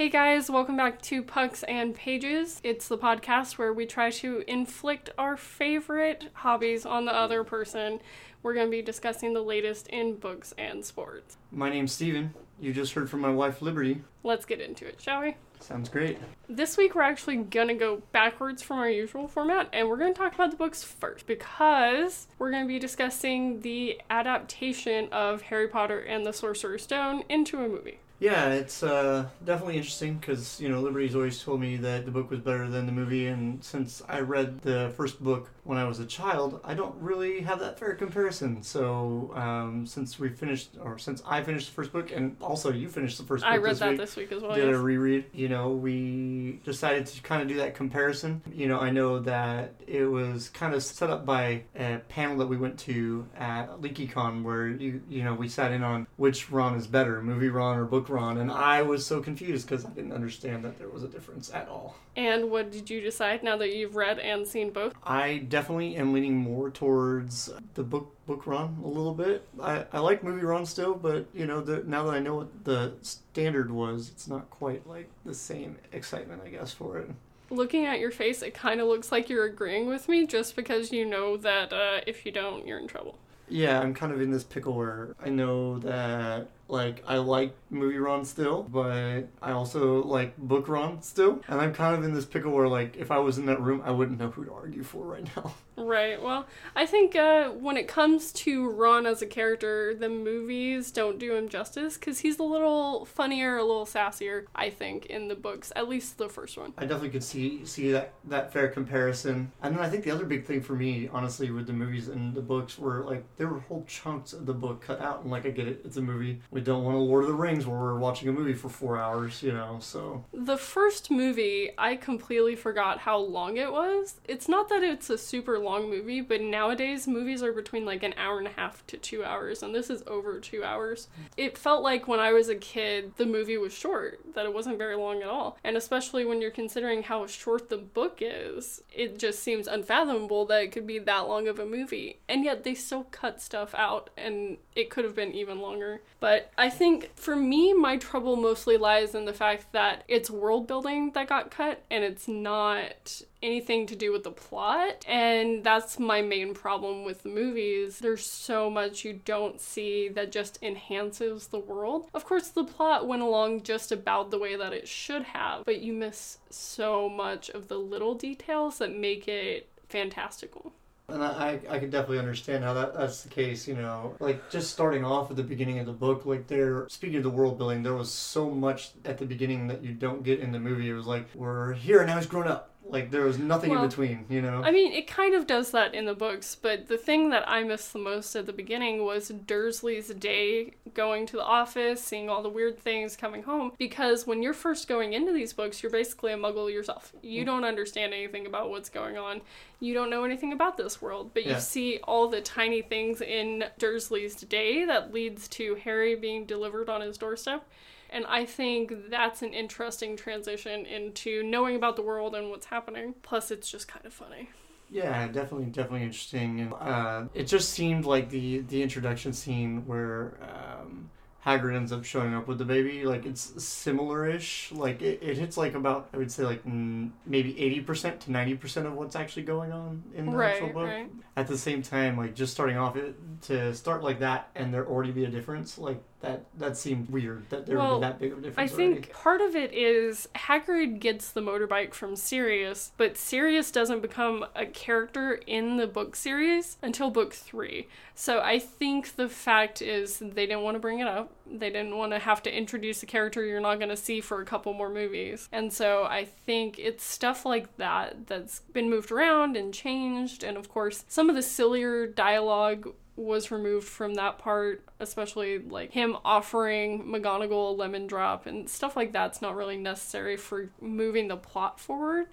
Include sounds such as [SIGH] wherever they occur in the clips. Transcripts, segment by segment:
Hey guys, welcome back to Pucks and Pages. It's the podcast where we try to inflict our favorite hobbies on the other person. We're going to be discussing the latest in books and sports. My name's Steven. You just heard from my wife Liberty. Let's get into it, shall we? Sounds great. This week we're actually going to go backwards from our usual format and we're going to talk about the books first because we're going to be discussing the adaptation of Harry Potter and the Sorcerer's Stone into a movie. Yeah, it's uh, definitely interesting because you know Liberty's always told me that the book was better than the movie, and since I read the first book when I was a child, I don't really have that fair comparison. So um, since we finished, or since I finished the first book, and also you finished the first book I read this that week, this week as well. did yes. a reread. You know, we decided to kind of do that comparison. You know, I know that it was kind of set up by a panel that we went to at LeakyCon where you you know we sat in on which Ron is better, movie Ron or book Ron, and I was so confused because I didn't understand that there was a difference at all. And what did you decide now that you've read and seen both? I definitely am leaning more towards the book book Ron a little bit. I, I like movie Ron still, but you know the, now that I know what the standard was, it's not quite like the same excitement I guess for it. Looking at your face, it kind of looks like you're agreeing with me just because you know that uh, if you don't, you're in trouble. Yeah, I'm kind of in this pickle where I know that like I like movie Ron still, but I also like book Ron still, and I'm kind of in this pickle where like if I was in that room, I wouldn't know who to argue for right now. [LAUGHS] Right. Well, I think uh, when it comes to Ron as a character, the movies don't do him justice because he's a little funnier, a little sassier. I think in the books, at least the first one. I definitely could see see that that fair comparison. And then I think the other big thing for me, honestly, with the movies and the books were like there were whole chunks of the book cut out. And like I get it, it's a movie. We don't want a Lord of the Rings where we're watching a movie for four hours, you know. So The first movie, I completely forgot how long it was. It's not that it's a super long movie, but nowadays movies are between like an hour and a half to two hours, and this is over two hours. It felt like when I was a kid, the movie was short, that it wasn't very long at all. And especially when you're considering how short the book is, it just seems unfathomable that it could be that long of a movie. And yet they still cut stuff out, and it could have been even longer. But I think for me, my trouble mostly lies in the fact that it's world building that got cut, and it's not anything to do with the plot. And that's my main problem with the movies. There's so much you don't see that just enhances the world. Of course, the plot went along just about the way that it should have, but you miss so much of the little details that make it fantastical. And I, I, could definitely understand how that, that's the case, you know. Like, just starting off at the beginning of the book, like, there, speaking of the world building, there was so much at the beginning that you don't get in the movie. It was like, we're here and now he's grown up. Like, there was nothing Well, in between, you know? I mean, it kind of does that in the books, but the thing that I missed the most at the beginning was Dursley's day going to the office, seeing all the weird things coming home. Because when you're first going into these books, you're basically a muggle yourself. You mm. don't understand anything about what's going on. You don't know anything about this world, but you Yeah. see all the tiny things in Dursley's day that leads to Harry being delivered on his doorstep. And I think that's an interesting transition into knowing about the world and what's happening. Plus, it's just kind of funny. Yeah, definitely, definitely interesting. And uh, it just seemed like the the introduction scene where um, Hagrid ends up showing up with the baby, like it's similar-ish. Like it, it hits like about I would say like mm, maybe eighty percent to ninety percent of what's actually going on in the actual book. right. At the same time, like just starting off it to start like that, and there already be a difference, like that that seemed weird that there Well, would be that big of a difference. I think already. part of it is Hagrid gets the motorbike from Sirius, but Sirius doesn't become a character in the book series until book three. So I think the fact is they didn't want to bring it up. They didn't want to have to introduce a character you're not going to see for a couple more movies. And so I think it's stuff like that that's been moved around and changed. And of course, some of the sillier dialogue was removed from that part, especially like him offering McGonagall a lemon drop and stuff like that's not really necessary for moving the plot forward.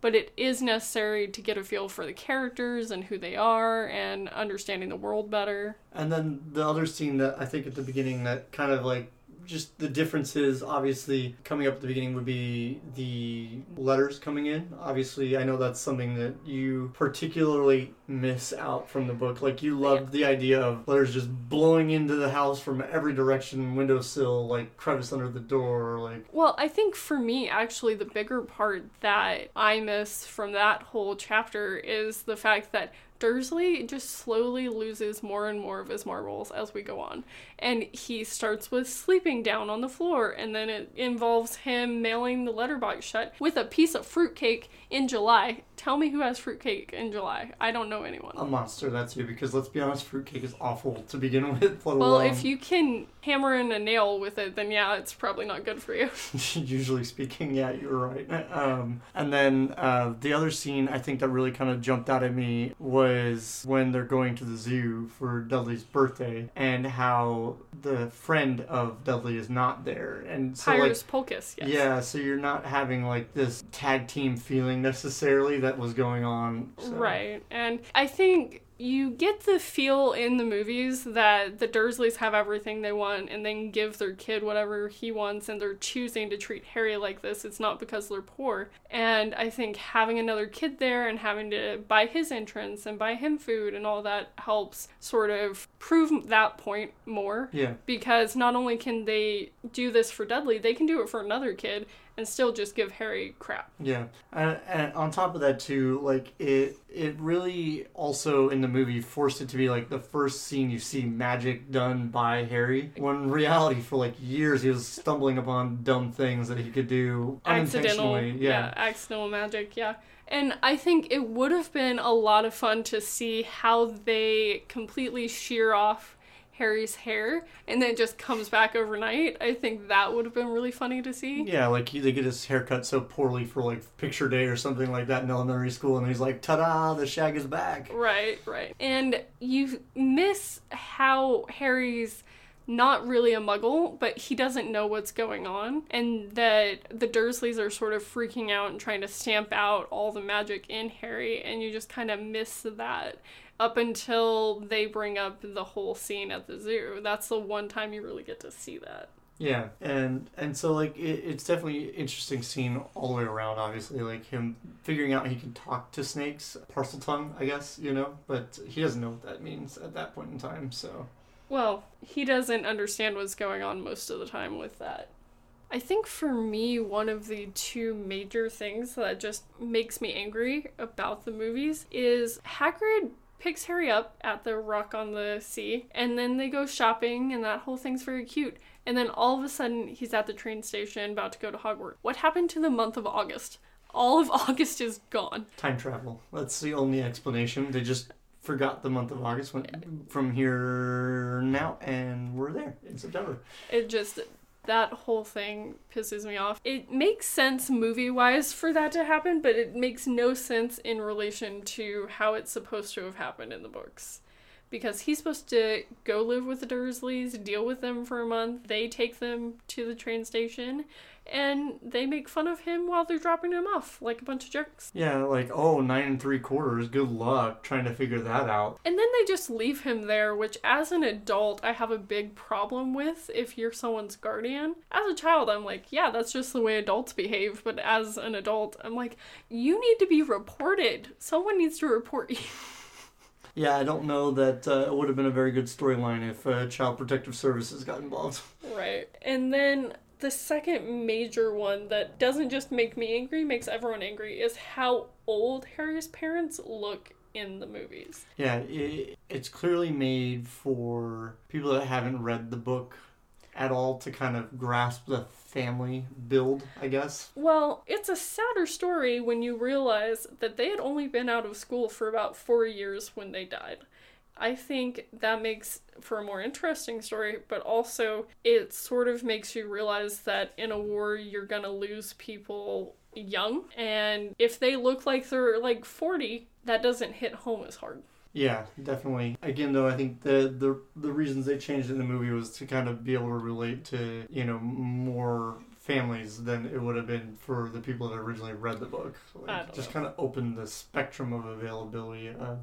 But it is necessary to get a feel for the characters and who they are and understanding the world better. And then the other scene that I think at the beginning that kind of like just the differences, obviously, coming up at the beginning would be the letters coming in. Obviously, I know that's something that you particularly miss out from the book. Like, you loved the idea of letters just blowing into the house from every direction, windowsill, like crevice under the door, like. Well, I think for me, actually, the bigger part that I miss from that whole chapter is the fact that Dursley just slowly loses more and more of his marbles as we go on. And he starts with sleeping down on the floor, and then it involves him mailing the letterbox shut with a piece of fruitcake in July. Tell me who has fruitcake in July. I don't know anyone. A monster, that's you, because let's be honest, fruitcake is awful to begin [LAUGHS] with. Well, alone, if you can hammer in a nail with it, then yeah, it's probably not good for you. [LAUGHS] usually speaking, yeah, you're right. Um, and then uh, the other scene I think that really kind of jumped out at me was when they're going to the zoo for Dudley's birthday and how the friend of Dudley is not there. And so, like, Tyrus Polkus, yes. yeah, so you're not having like this tag team feeling necessarily that was going on. so- Right. And I think you get the feel in the movies that the Dursleys have everything they want and then give their kid whatever he wants and they're choosing to treat Harry like this. It's not because they're poor. And I think having another kid there and having to buy his entrance and buy him food and all that helps sort of prove that point more. Yeah. Because not only can they do this for Dudley, they can do it for another kid and still just give Harry crap. Yeah, and, and on top of that too, like it, it really also in the movie forced it to be like the first scene you see magic done by Harry. When in reality, for like years, he was stumbling upon dumb things that he could do accidental unintentionally. yeah. accidental magic yeah and i think it would have been a lot of fun to see how they completely shear off harry's hair and then it just comes back overnight i think that would have been really funny to see Yeah, like he, they get his hair cut so poorly for like picture day or something like that in elementary school, and he's like, "Ta-da! The shag is back." right right and you miss how harry's not really a muggle, but he doesn't know what's going on, and that the Dursleys are sort of freaking out and trying to stamp out all the magic in Harry, and you just kind of miss that up until they bring up the whole scene at the zoo. That's the one time you really get to see that. Yeah, and and so like it, it's definitely interesting scene all the way around. Obviously, like him figuring out he can talk to snakes, Parseltongue, I guess you know, but he doesn't know what that means at that point in time. So Well, he doesn't understand what's going on most of the time with that. I think for me, one of the two major things that just makes me angry about the movies is Hagrid picks Harry up at the Rock on the Sea, and then they go shopping, and that whole thing's very cute. And then all of a sudden, he's at the train station about to go to Hogwarts. What happened to the month of August? All of [LAUGHS] August is gone. time travel. That's the only explanation. They just forgot the month of August when, from here now, and we're there in September. It just that whole thing pisses me off. It makes sense movie wise for that to happen, but it makes no sense in relation to how it's supposed to have happened in the books. Because he's supposed to go live with the Dursleys, deal with them for a month. They take them to the train station, and they make fun of him while they're dropping him off like a bunch of jerks. Yeah, like oh nine and three quarters. Good luck trying to figure that out. And then they just leave him there, which as an adult, I have a big problem with if you're someone's guardian. As a child, I'm like, yeah, that's just the way adults behave. But as an adult, I'm like, you need to be reported. Someone needs to report you. [LAUGHS] Yeah, I don't know that uh, it would have been a very good storyline if uh, Child Protective Services got involved. right. And then the second major one that doesn't just make me angry, makes everyone angry, is how old Harry's parents look in the movies. Yeah, it, it's clearly made for people that haven't read the book at all to kind of grasp the family build, I guess. Well, it's a sadder story when you realize that they had only been out of school for about four years when they died. I think that makes for a more interesting story, but also it sort of makes you realize that in a war you're gonna lose people young, and if they look like they're like 40, that doesn't hit home as hard. Yeah, definitely. Again, though, I think the the the reasons they changed in the movie was to kind of be able to relate to you know more families than it would have been for the people that originally read the book. Like, just know. kind of opened the spectrum of availability of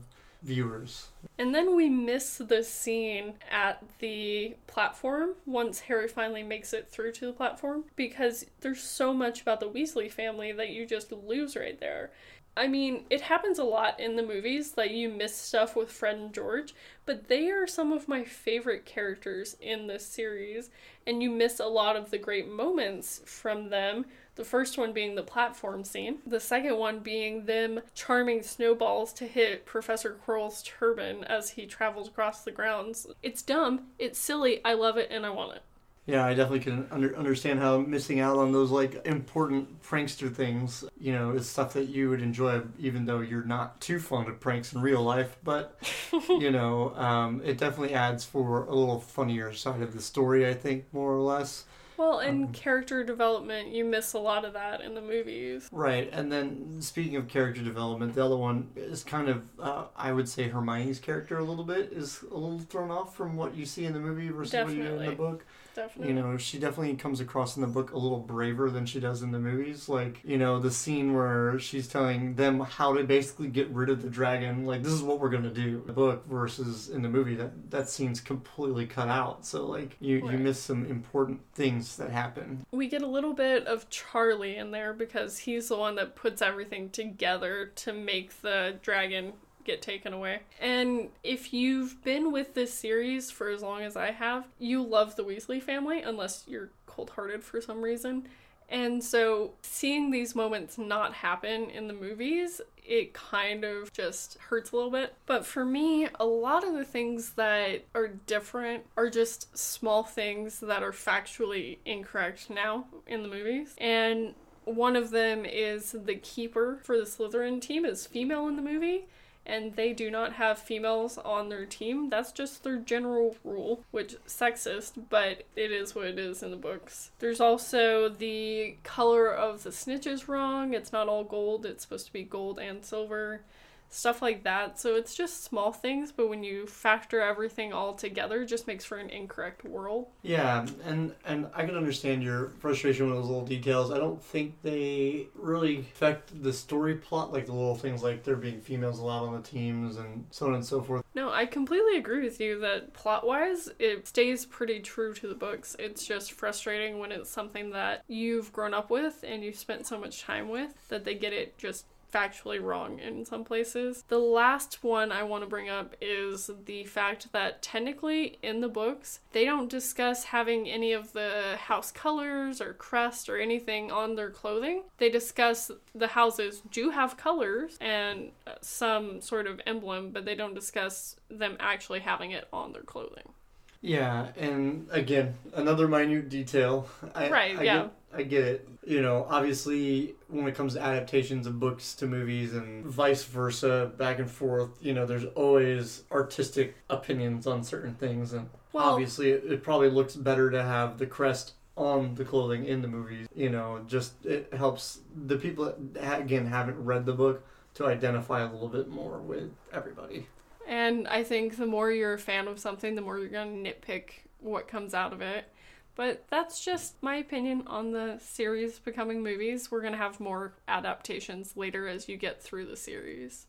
viewers. And then we miss the scene at the platform once Harry finally makes it through to the platform because there's so much about the Weasley family that you just lose right there. I mean, it happens a lot in the movies that you miss stuff with Fred and George, but they are some of my favorite characters in this series, and you miss a lot of the great moments from them. The first one being the platform scene, the second one being them charming snowballs to hit Professor Quirrell's turban as he travels across the grounds. It's dumb, it's silly, I love it, and I want it. Yeah, I definitely can under, understand how missing out on those like important prankster things, you know, is stuff that you would enjoy, even though you're not too fond of pranks in real life. But [LAUGHS] you know, um, it definitely adds for a little funnier side of the story. I think more or less. Well, in um, character development, you miss a lot of that in the movies. Right, and then speaking of character development, the other one is kind of, uh, I would say, Hermione's character a little bit is a little thrown off from what you see in the movie versus Definitely. what you in the book. Definitely. You know, she definitely comes across in the book a little braver than she does in the movies. Like, you know, the scene where she's telling them how to basically get rid of the dragon. Like, this is what we're gonna do. The book versus in the movie, that that scene's completely cut out. So like, you right. you miss some important things that happen. We get a little bit of Charlie in there because he's the one that puts everything together to make the dragon get taken away. And if you've been with this series for as long as I have, you love the Weasley family, unless you're cold hearted for some reason. And so seeing these moments not happen in the movies, it kind of just hurts a little bit. But for me, a lot of the things that are different are just small things that are factually incorrect now in the movies. And one of them is the keeper for the Slytherin team is female in the movie and they do not have females on their team. That's just their general rule, which sexist, but it is what it is in the books. There's also the color of the snitch is wrong. It's not all gold. It's supposed to be gold and silver stuff like that. So it's just small things, but when you factor everything all together, it just makes for an incorrect world. Yeah, and and I can understand your frustration with those little details. I don't think they really affect the story plot, like the little things like there being females allowed on the teams and so on and so forth. No, I completely agree with you that plot wise, it stays pretty true to the books. It's just frustrating when it's something that you've grown up with and you've spent so much time with that they get it just factually wrong in some places. The last one I want to bring up is the fact that technically in the books, they don't discuss having any of the house colors or crest or anything on their clothing. They discuss the houses do have colors and some sort of emblem, but they don't discuss them actually having it on their clothing. Yeah, and again, another minute detail. I, right, I yeah. Get, I get it. You know, obviously, when it comes to adaptations of books to movies and vice versa, back and forth, you know, there's always artistic opinions on certain things. And well, obviously, it, it probably looks better to have the crest on the clothing in the movies. You know, just it helps the people that, again, haven't read the book to identify a little bit more with everybody. And I think the more you're a fan of something, the more you're going to nitpick what comes out of it. But that's just my opinion on the series becoming movies. We're going to have more adaptations later as you get through the series.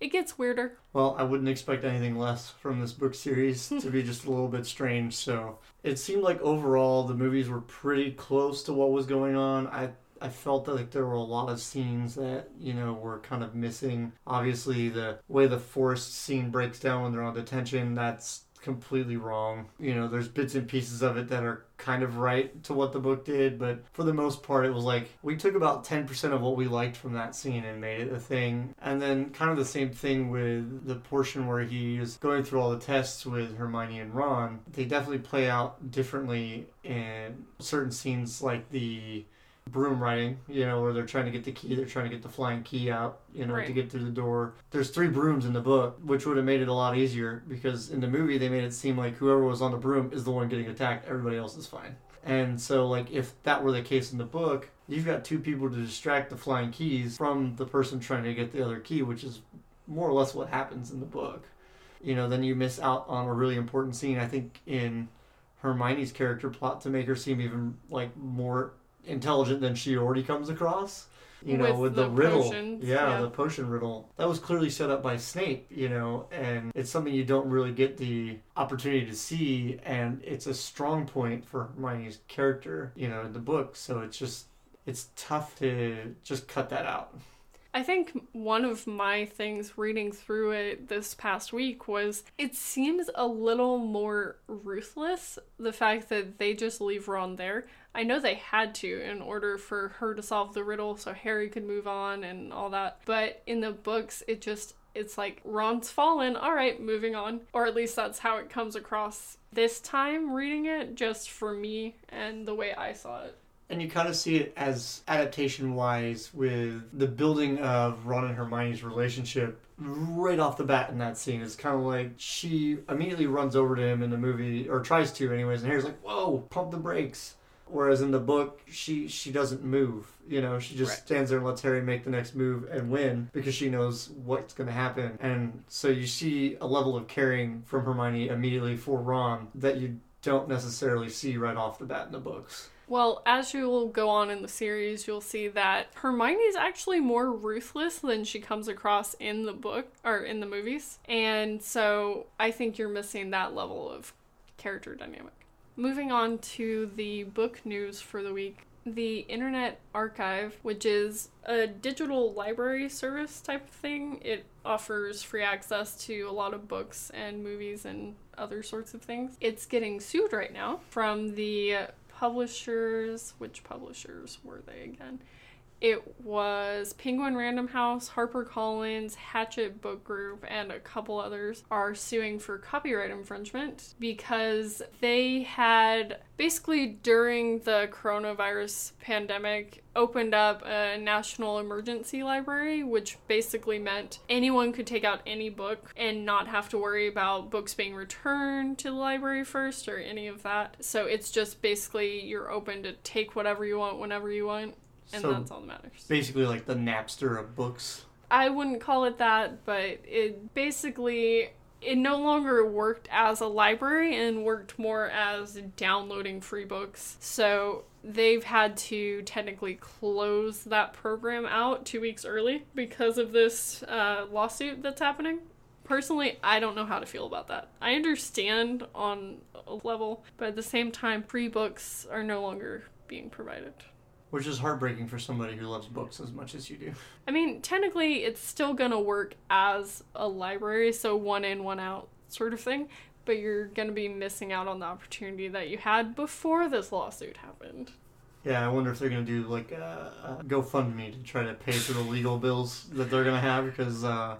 It gets weirder. Well, I wouldn't expect anything less from this book series to be just a little bit strange. So it seemed like overall the movies were pretty close to what was going on. I I felt that, like there were a lot of scenes that, you know, were kind of missing. Obviously, the way the forest scene breaks down when they're on detention, that's completely wrong. You know, there's bits and pieces of it that are kind of right to what the book did, but for the most part, it was like we took about 10% of what we liked from that scene and made it a thing. And then, kind of the same thing with the portion where he is going through all the tests with Hermione and Ron. They definitely play out differently in certain scenes, like the broom riding, you know, where they're trying to get the key, they're trying to get the flying key out, you know, right. to get through the door. There's three brooms in the book, which would have made it a lot easier because in the movie they made it seem like whoever was on the broom is the one getting attacked, everybody else is fine. And so, like, if that were the case in the book, you've got two people to distract the flying keys from the person trying to get the other key, which is more or less what happens in the book. You know, then you miss out on a really important scene, I think, in Hermione's character plot to make her seem even, like, more intelligent than she already comes across. you know, With with, the, the riddle. potions, yeah, yeah. the potion riddle. That was clearly set up by Snape, you know, and it's something you don't really get the opportunity to see, and it's a strong point for Hermione's character, you know, in the book. So it's just, it's tough to just cut that out. I think one of my things reading through it this past week was it seems a little more ruthless the fact that they just leave Ron there. I know they had to in order for her to solve the riddle so Harry could move on and all that. But in the books, it just it's like Ron's fallen, all right, moving on. Or at least that's how it comes across this time reading it, just for me and the way I saw it. And you kind of see it as adaptation wise with the building of Ron and Hermione's relationship right off the bat in that scene. It's kind of like she immediately runs over to him in the movie, or tries to, anyways, and Harry's like, whoa, pump the brakes. Whereas in the book, she she doesn't move. You know, she just Right. stands there and lets Harry make the next move and win because she knows what's going to happen. And so you see a level of caring from Hermione immediately for Ron that you don't necessarily see right off the bat in the books. Well, as you will go on in the series, you'll see that Hermione's actually more ruthless than she comes across in the book or in the movies. And so I think you're missing that level of character dynamic. Moving on to the book news for the week. The Internet Archive, which is a digital library service type of thing, it offers free access to a lot of books and movies and other sorts of things. It's getting sued right now from the publishers. Which publishers were they again? It was Penguin Random House, HarperCollins, Hachette Book Group, and a couple others are suing for copyright infringement because they had basically during the coronavirus pandemic opened up a national emergency library, which basically meant anyone could take out any book and not have to worry about books being returned to the library first or any of that. So it's just basically you're open to take whatever you want whenever you want. And So- that's all that matters. Basically, like the Napster of books. I wouldn't call it that, but it basically it no longer worked as a library and worked more as downloading free books. So they've had to technically close that program out two weeks early because of this uh, lawsuit that's happening. Personally, I don't know how to feel about that. I understand on a level, but at the same time, free books are no longer being provided. Which is heartbreaking for somebody who loves books as much as you do. I mean, technically, it's still gonna work as a library, so one in, one out sort of thing, but you're gonna be missing out on the opportunity that you had before this lawsuit happened. Yeah, I wonder if they're gonna do like a, a GoFundMe to try to pay for the legal bills that they're gonna have because uh,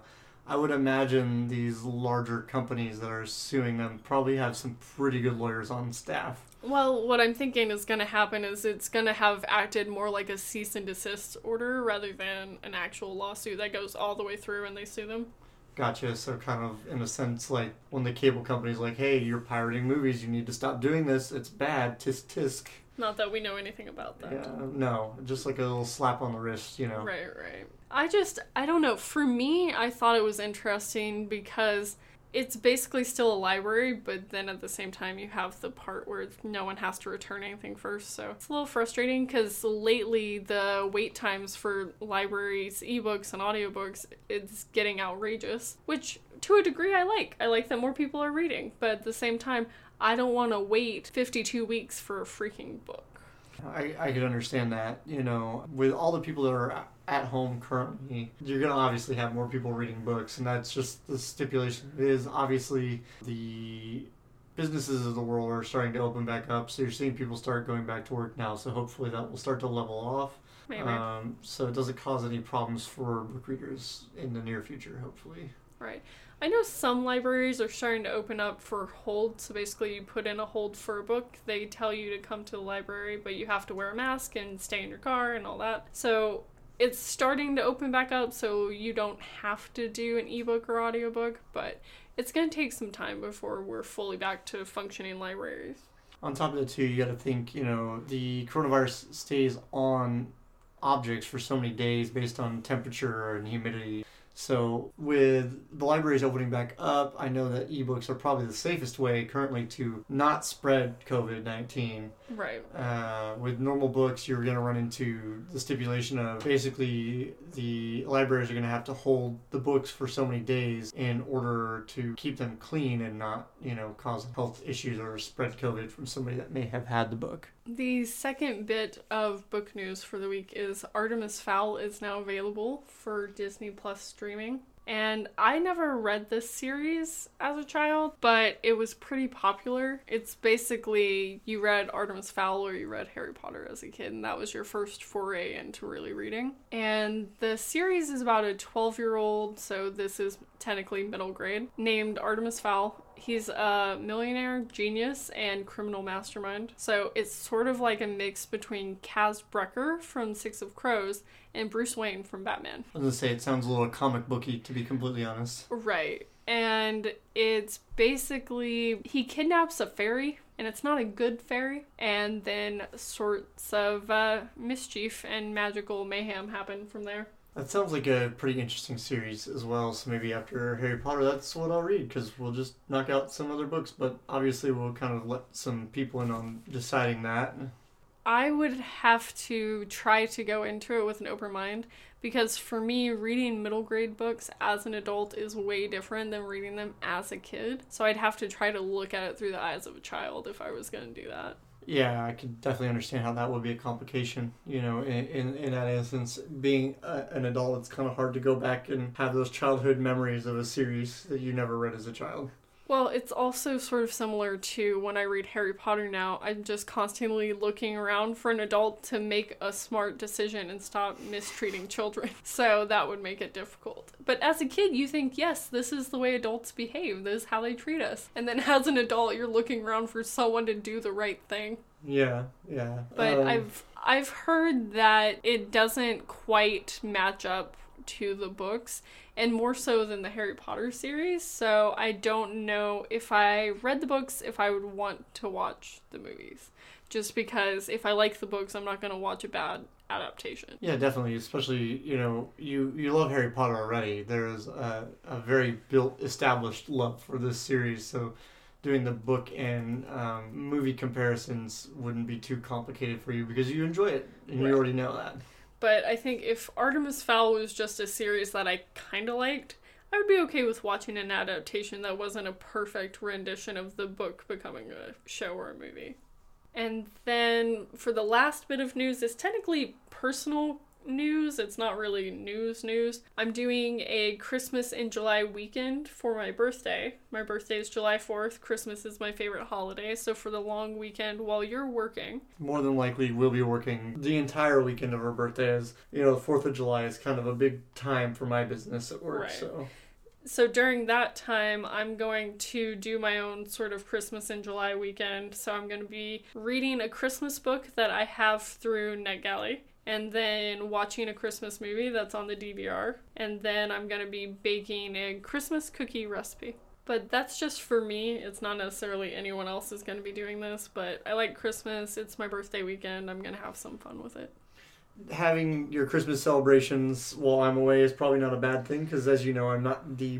I would imagine these larger companies that are suing them probably have some pretty good lawyers on staff. Well, what I'm thinking is gonna happen is it's gonna have acted more like a cease and desist order rather than an actual lawsuit that goes all the way through and they sue them. Gotcha. So kind of in a sense, like when the cable company's like, "Hey, you're pirating movies. You need to stop doing this. It's bad." Tisk tisk. Not that we know anything about that. Yeah, no, just like a little slap on the wrist, you know. Right, right. I just, I don't know. For me, I thought it was interesting because it's basically still a library, but then at the same time, you have the part where no one has to return anything first. So it's a little frustrating because lately the wait times for libraries, ebooks, and audiobooks is getting outrageous, which to a degree I like. I like that more people are reading, but at the same time, I don't want to wait 52 weeks for a freaking book. I, I could understand that. You know, with all the people that are at home currently, you're going to obviously have more people reading books, and that's just the stipulation. It is obviously the businesses of the world are starting to open back up, so you're seeing people start going back to work now. So hopefully that will start to level off. Maybe. Um, so it doesn't cause any problems for book readers in the near future, hopefully. Right. I know some libraries are starting to open up for hold. So basically, you put in a hold for a book. They tell you to come to the library, but you have to wear a mask and stay in your car and all that. So it's starting to open back up, so you don't have to do an ebook or audiobook, but it's going to take some time before we're fully back to functioning libraries. On top of that, too, you got to think, you know, the coronavirus stays on objects for so many days based on temperature and humidity. So, with the libraries opening back up, I know that ebooks are probably the safest way currently to not spread COVID 19. Right. Uh, with normal books, you're going to run into the stipulation of basically the libraries are going to have to hold the books for so many days in order to keep them clean and not, you know, cause health issues or spread COVID from somebody that may have had the book. The second bit of book news for the week is Artemis Fowl is now available for Disney Plus streaming. And I never read this series as a child, but it was pretty popular. It's basically you read Artemis Fowl or you read Harry Potter as a kid, and that was your first foray into really reading. And the series is about a 12 year old, so this is technically middle grade, named Artemis Fowl. He's a millionaire, genius, and criminal mastermind. So it's sort of like a mix between Kaz Brekker from Six of Crows and Bruce Wayne from Batman. I was to say, it sounds a little comic booky, to be completely honest. Right. And it's basically he kidnaps a fairy, and it's not a good fairy, and then sorts of uh, mischief and magical mayhem happen from there. That sounds like a pretty interesting series as well. So maybe after Harry Potter, that's what I'll read because we'll just knock out some other books. But obviously, we'll kind of let some people in on deciding that. I would have to try to go into it with an open mind because for me, reading middle grade books as an adult is way different than reading them as a kid. So I'd have to try to look at it through the eyes of a child if I was going to do that. Yeah, I can definitely understand how that would be a complication. You know, in in, in that instance, being a, an adult, it's kind of hard to go back and have those childhood memories of a series that you never read as a child. Well, it's also sort of similar to when I read Harry Potter now. I'm just constantly looking around for an adult to make a smart decision and stop mistreating children. [LAUGHS] So that would make it difficult. But as a kid, you think, yes, this is the way adults behave, this is how they treat us. And then as an adult, you're looking around for someone to do the right thing. Yeah, yeah. But Um, I've I've heard that it doesn't quite match up to the books and more so than the Harry Potter series. So I don't know if I read the books if I would want to watch the movies. Just because if I like the books, I'm not going to watch a bad adaptation. Yeah, definitely. Especially, you know, you you love Harry Potter already. There is a, a very built, established love for this series. So, doing the book and um, movie comparisons wouldn't be too complicated for you because you enjoy it and Right. you already know that. But I think if Artemis Fowl was just a series that I kind of liked, I would be okay with watching an adaptation that wasn't a perfect rendition of the book becoming a show or a movie. And then for the last bit of news, it's technically personal news. It's not really news news. I'm doing a Christmas in July weekend for my birthday. My birthday is July 4th. Christmas is my favorite holiday. So for the long weekend while you're working, More than likely, we'll be working the entire weekend of her birthday. As you know, the Fourth of July is kind of a big time for my business at work. Right. So, so during that time i'm going to do my own sort of christmas in july weekend so i'm going to be reading a christmas book that i have through netgalley and then watching a christmas movie that's on the dvr and then i'm to be baking a christmas cookie recipe. But that's just for me. It's not necessarily anyone else is to be doing this but i like christmas. It's my birthday weekend. I'm to have some fun with it. Having your Christmas celebrations while I'm away is probably not a bad thing because, as you know, I'm not the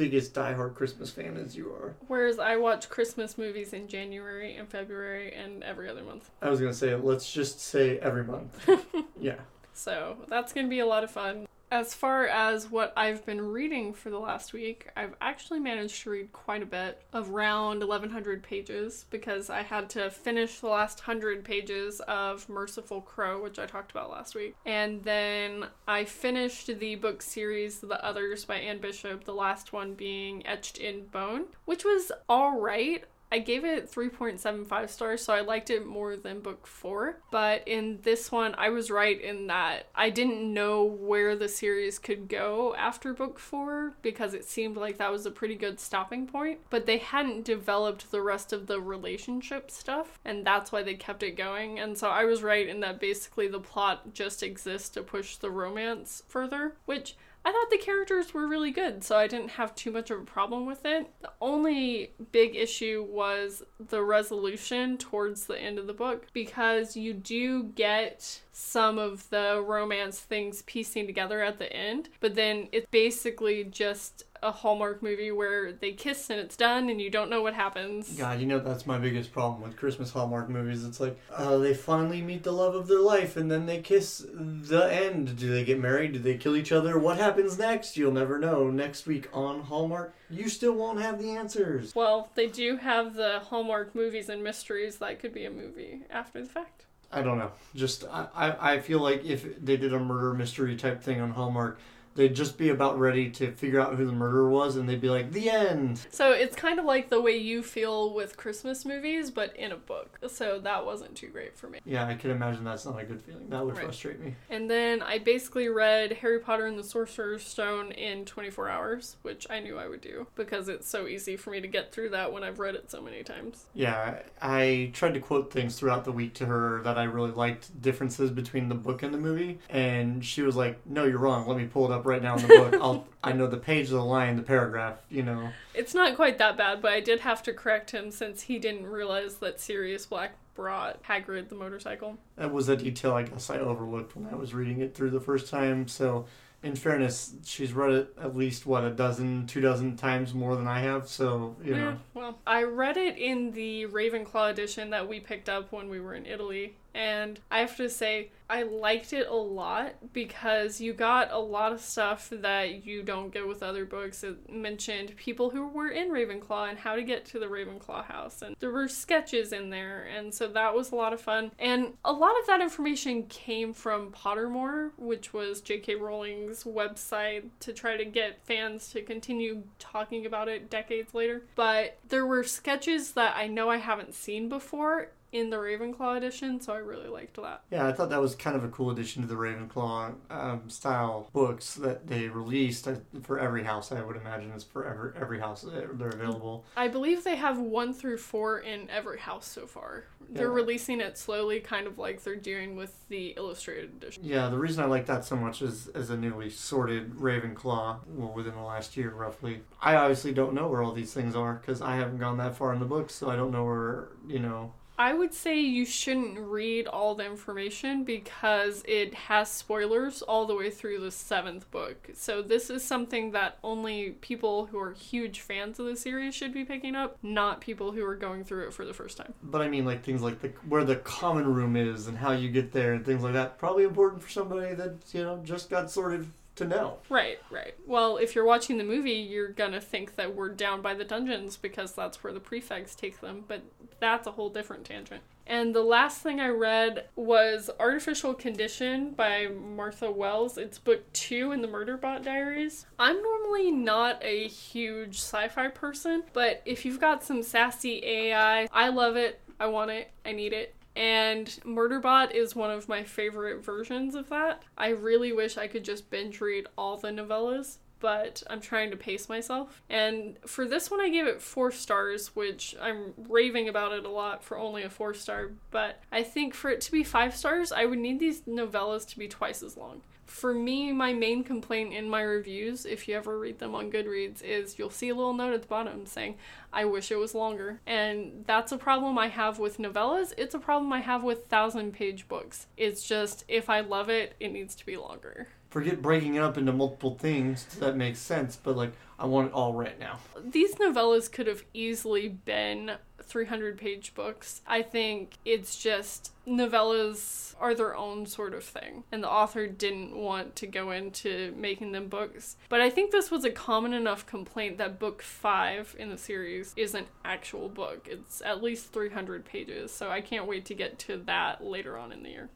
biggest diehard Christmas fan as you are. whereas i watch christmas movies in january and february and every other month I was gonna say, let's just say every month. [LAUGHS] yeah. So that's going to be a lot of fun. As far as what I've been reading for the last week, I've actually managed to read quite a bit, around 1100 pages, because I had to finish the last 100 pages of Merciful Crow, which I talked about last week. And then I finished the book series The Others by Anne Bishop, the last one being Etched in Bone, which was alright. I gave it 3.75 stars, so I liked it more than book four. But in this one, I was right in that I didn't know where the series could go after book four because it seemed like that was a pretty good stopping point. But they hadn't developed the rest of the relationship stuff, and that's why they kept it going. And so I was right in that basically the plot just exists to push the romance further, which I thought the characters were really good, so I didn't have too much of a problem with it. The only big issue was the resolution towards the end of the book because you do get some of the romance things piecing together at the end, but then it's basically just a Hallmark movie where they kiss and it's done and you don't know what happens. God, you know that's my biggest problem with Christmas Hallmark movies. It's like uh, they finally meet the love of their life and then they kiss the end. Do they get married? Do they kill each other? What happens next? You'll never know. Next week on Hallmark, you still won't have the answers. Well, they do have the Hallmark movies and mysteries that could be a movie after the fact. I don't know. Just I, I, I feel like if they did a murder mystery type thing on Hallmark, they'd just be about ready to figure out who the murderer was and they'd be like the end So it's kind of like the way you feel with Christmas movies, but in a book. So that wasn't too great for me. yeah i can imagine that's not a good feeling that would Right. frustrate me And then I basically read Harry Potter and the Sorcerer's Stone in 24 hours, which I knew I would do because it's so easy for me to get through that when I've read it so many times. yeah i tried to quote things throughout the week to her that i really liked differences between the book and the movie and she was like no you're wrong let me pull it up right now in the book i'll [LAUGHS] i know the page of the line the paragraph you know. It's not quite that bad, but I did have to correct him since he didn't realize that Sirius Black brought Hagrid the motorcycle. that was a detail i guess i overlooked when i was reading it through the first time so in fairness she's read it at least what a dozen two dozen times more than i have so you know. Yeah, well, I read it in the Ravenclaw edition that we picked up when we were in Italy, and I have to say, I liked it a lot because you got a lot of stuff that you don't get with other books. It mentioned people who were in Ravenclaw and how to get to the Ravenclaw house, and there were sketches in there, and so that was a lot of fun. And a lot of that information came from Pottermore, which was J.K. Rowling's website to try to get fans to continue talking about it decades later. But there were sketches that I know I haven't seen before in the Ravenclaw edition, so I really liked that. Yeah, I thought that was kind of a cool addition to the Ravenclaw um, style books that they released for every house. I would imagine it's for every every house they're available. I believe they have one through four in every house so far. They're Yeah. releasing it slowly, kind of like they're doing with the illustrated edition. Yeah, the reason I like that so much is as a newly sorted Ravenclaw, well, within the last year roughly. I obviously don't know where all these things are because I haven't gone that far in the books, so I don't know where you know. I would say you shouldn't read all the information because it has spoilers all the way through the seventh book. So, this is something that only people who are huge fans of the series should be picking up, not people who are going through it for the first time. But I mean, like things like the where the common room is and how you get there and things like that. Probably important for somebody that you know just got sorted to know. Right, right. Well, if you're watching the movie, you're gonna think that we're down by the dungeons because that's where the prefects take them, but that's a whole different tangent. And the last thing I read was Artificial Condition by Martha Wells. It's book two in the Murderbot Diaries. I'm normally not a huge sci fi person, but if you've got some sassy AI, I love it. I want it. I need it. And Murderbot is one of my favorite versions of that. I really wish I could just binge read all the novellas, but I'm trying to pace myself. And for this one, I gave it four stars, which I'm raving about it a lot for only a four star. But I think for it to be five stars, I would need these novellas to be twice as long. For me, my main complaint in my reviews, if you ever read them on Goodreads, is you'll see a little note at the bottom saying, I wish it was longer. And that's a problem I have with novellas. It's a problem I have with thousand page books. It's just, if I love it, it needs to be longer. Forget breaking it up into multiple things. That makes sense, but like I want it all right now. These novellas could have easily been 300 page books. I think it's just novellas are their own sort of thing, and the author didn't want to go into making them books. But I think this was a common enough complaint that book five in the series is an actual book. It's at least 300 pages, so I can't wait to get to that later on in the year.